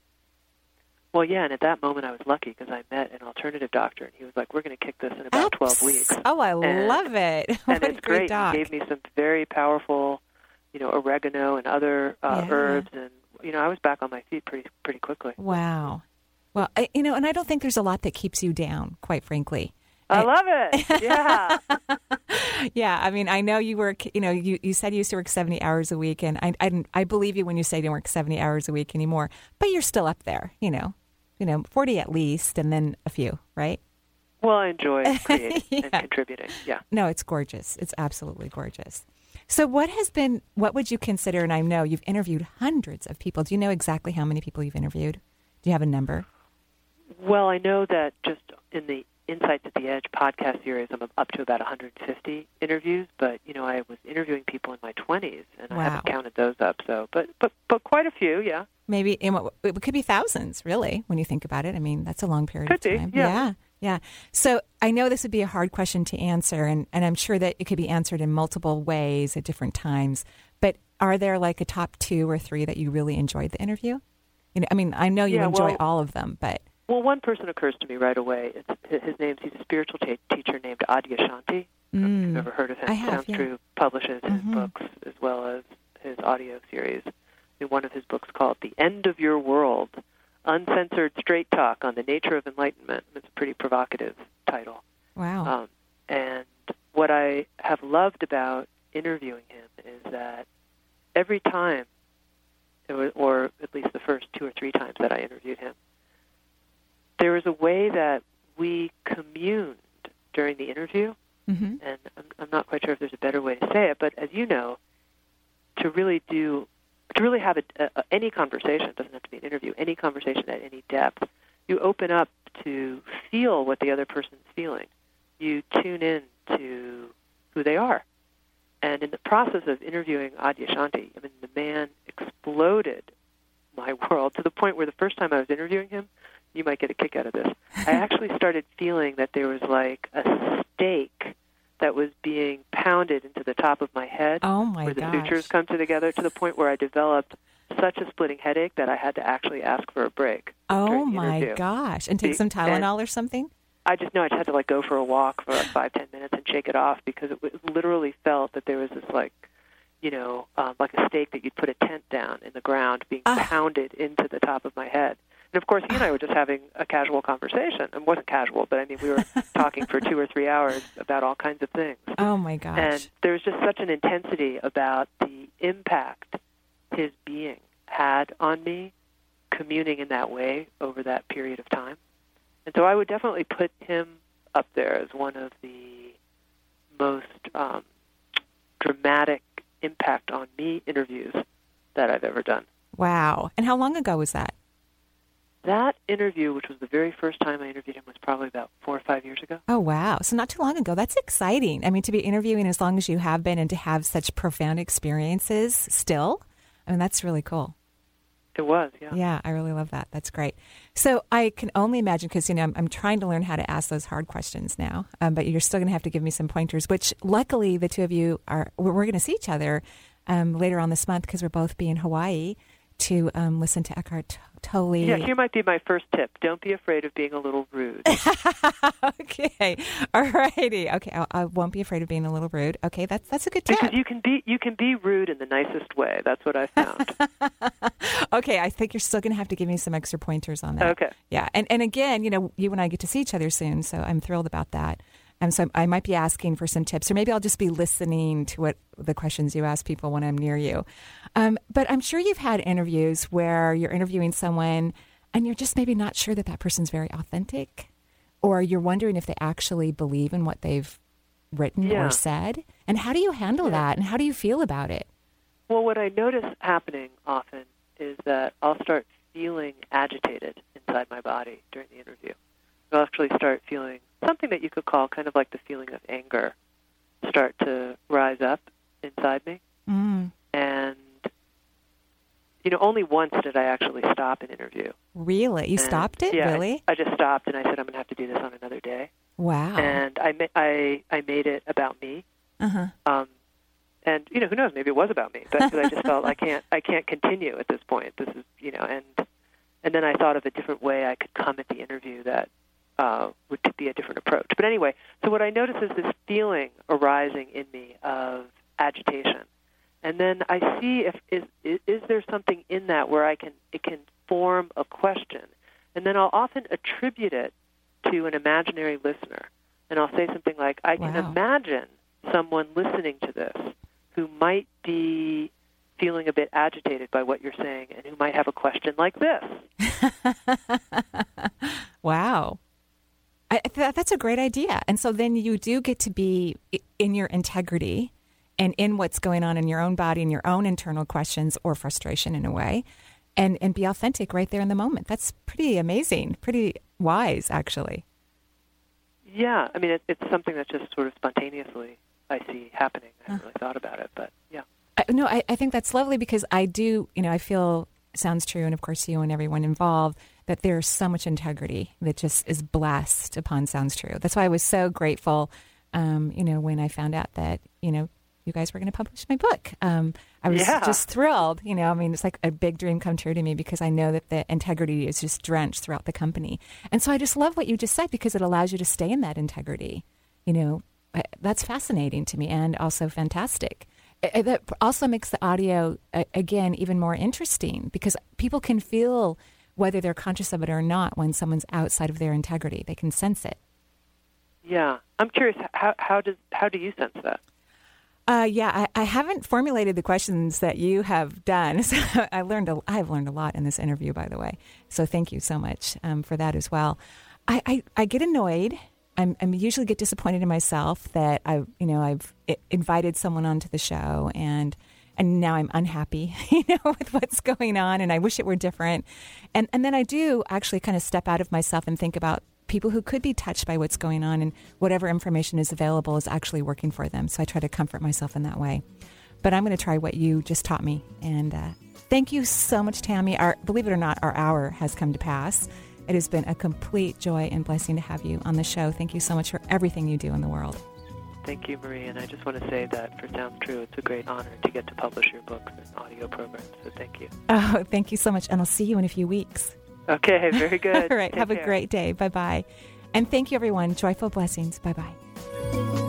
Well, yeah, and at that moment I was lucky because I met an alternative doctor, and he was like, "We're going to kick this in about 12 weeks." Oh, I And- love it. and what a it's great great. doc. He gave me some very powerful, you know, oregano and other uh, Yeah. herbs, and you know, I was back on my feet pretty pretty quickly. Wow. Well, I, you know, and I don't think there's a lot that keeps you down, quite frankly. I love it. Yeah. Yeah, I mean, I know you work. You know, you, you said you used to work seventy hours a week, and I, I I believe you when you say you don't work seventy hours a week anymore. But you're still up there. You know, you know, forty at least, and then a few, right? well, I enjoy creating and contributing. Yeah. No, it's gorgeous. It's absolutely gorgeous. So, what has been, what would you consider? And I know you've interviewed hundreds of people. Do you know exactly how many people you've interviewed? Do you have a number? Well, I know that just in the Insights at the Edge podcast series, I'm up to about 150 interviews. But you know, I was interviewing people in my 20s, and I haven't counted those up. So, but but but quite a few, yeah. Maybe in what, it could be thousands, really, when you think about it. I mean, that's a long period Could of be, time. yeah. yeah, yeah. So I know this would be a hard question to answer, and, and I'm sure that it could be answered in multiple ways at different times. But are there like a top two or three that you really enjoyed the interview? You know, I mean, I know you Yeah, enjoy well- all of them, but Well, one person occurs to me right away. It's his name's he's a spiritual ta teacher named Adyashanti. I if Mm. you've ever heard of him. I have, Sounds yeah. True publishes his Mhm. books as well as his audio series. In one of his books called "The End of Your World: Uncensored Straight Talk on the Nature of Enlightenment." It's a pretty provocative title. wow. Um, and what I have loved about interviewing him is that every time, or at least the first two or three times that I interviewed him, there was a way that we communed during the interview. hmm And I'm, I'm not quite sure if there's a better way to say it, but as you know, to really do, to really have a, a, any conversation, it doesn't have to be an interview, any conversation at any depth, you open up to feel what the other person's feeling. You tune in to who they are. And in the process of interviewing Adyashanti, I mean, the man exploded my world to the point where the first time I was interviewing him, you might get a kick out of this. I actually started feeling that there was like a stake that was being pounded into the top of my head Oh my where the gosh. sutures come together to the point where I developed such a splitting headache that I had to actually ask for a break. Oh my interview. gosh! And take some and- Tylenol or something. I just know I just had to like go for a walk for like five ten minutes and shake it off because it, it literally felt that there was this like, you know, um, like a stake that you'd put a tent down in the ground being Ah. pounded into the top of my head. And of course, he and I were just having a casual conversation. It wasn't casual, but I mean, we were talking for two or three hours about all kinds of things. Oh my gosh! And there's just such an intensity about the impact his being had on me communing in that way over that period of time. And so I would definitely put him up there as one of the most um, dramatic impact on me interviews that I've ever done. Wow. And how long ago was that? That interview, which was the very first time I interviewed him, was probably about four or five years ago. Oh, wow. So not too long ago. That's exciting. I mean, to be interviewing as long as you have been and to have such profound experiences still, I mean, that's really cool. It was, yeah. Yeah, I really love that. That's great. So I can only imagine because you know I'm, I'm, trying to learn how to ask those hard questions now, um, but you're still going to have to give me some pointers. Which luckily the two of you are. We're, we're going to see each other um, later on this month because we're both be in Hawaii to um, listen to Eckhart Tolle. Yeah, here might be my first tip. Don't be afraid of being a little rude. okay, all righty. Okay, I, I, won't be afraid of being a little rude. Okay, that's that's a good tip. Because you can be you can be rude in the nicest way. That's what I found. okay, I think you're still going to have to give me some extra pointers on that. Okay. Yeah, and and again, you know, you and I get to see each other soon, so I'm thrilled about that. And so I might be asking for some tips, or maybe I'll just be listening to what the questions you ask people when I'm near you. Um, but I'm sure you've had interviews where you're interviewing someone and you're just maybe not sure that that person's very authentic, or you're wondering if they actually believe in what they've written yeah. or said. And how do you handle yeah. that? And how do you feel about it? Well, what I notice happening often is that I'll start feeling agitated inside my body during the interview. I'll actually start feeling something that you could call kind of like the feeling of anger start to rise up inside me. Mm. And, you know, only once did I actually stop an interview. Really? You and, stopped it? Yeah, really? I, I just stopped and I said, I'm going to have to do this on another day. Wow. And I, ma- I, I made it about me. Uh-huh. Um, and you know, who knows? Maybe it was about me, but I just felt I can't, I can't continue at this point. This is, you know, and and then I thought of a different way I could come at the interview that uh, would be a different approach. But anyway, so what I notice is this feeling arising in me of agitation, and then I see if is, is there something in that where I can it can form a question, and then I'll often attribute it to an imaginary listener, and I'll say something like, "I can Wow. imagine someone listening to this who might be." Feeling a bit agitated by what you're saying, and who might have a question like this. wow. I, th- that's a great idea. And so then you do get to be in your integrity and in what's going on in your own body and your own internal questions or frustration in a way and, and be authentic right there in the moment. That's pretty amazing, pretty wise, actually. Yeah, I mean, it, it's something that just sort of spontaneously I see happening. I haven't really thought about it, but yeah. I, no, I, I think that's lovely because I do, you know, I feel sounds true, and of course you and everyone involved, that there's so much integrity that just is blessed upon sounds true. That's why I was so grateful, um, you know, when I found out that you know you guys were going to publish my book. Um, I was Yeah. just thrilled. You know, I mean, it's like a big dream come true to me because I know that the integrity is just drenched throughout the company, and so I just love what you just said because it allows you to stay in that integrity. You know, that's fascinating to me and also fantastic. Uh, That also makes the audio uh, again even more interesting because people can feel whether they're conscious of it or not when someone's outside of their integrity. They can sense it. Yeah, I'm curious. How how does how do you sense that? Uh, yeah, I, I haven't formulated the questions that you have done. So I learned a, I've learned a lot in this interview, by the way. So thank you so much um, for that as well. I, I, I get annoyed. I'm, I'm usually get disappointed in myself that I, you know, I've invited someone onto the show and and now I'm unhappy, you know, with what's going on, and I wish it were different. And and then I do actually kind of step out of myself and think about people who could be touched by what's going on, and whatever information is available is actually working for them. So I try to comfort myself in that way. But I'm going to try what you just taught me, and uh, thank you so much, Tami. Our believe it or not, our hour has come to pass. It has been a complete joy and blessing to have you on the show. Thank you so much for everything you do in the world. Thank you, Marie. And I just want to say that for Sounds True, it's a great honor to get to publish your books and audio programs. So thank you. Oh, thank you so much, and I'll see you in a few weeks. Okay, very good. All right. Take have a great day. Bye bye. And thank you, everyone. Joyful blessings. Bye bye.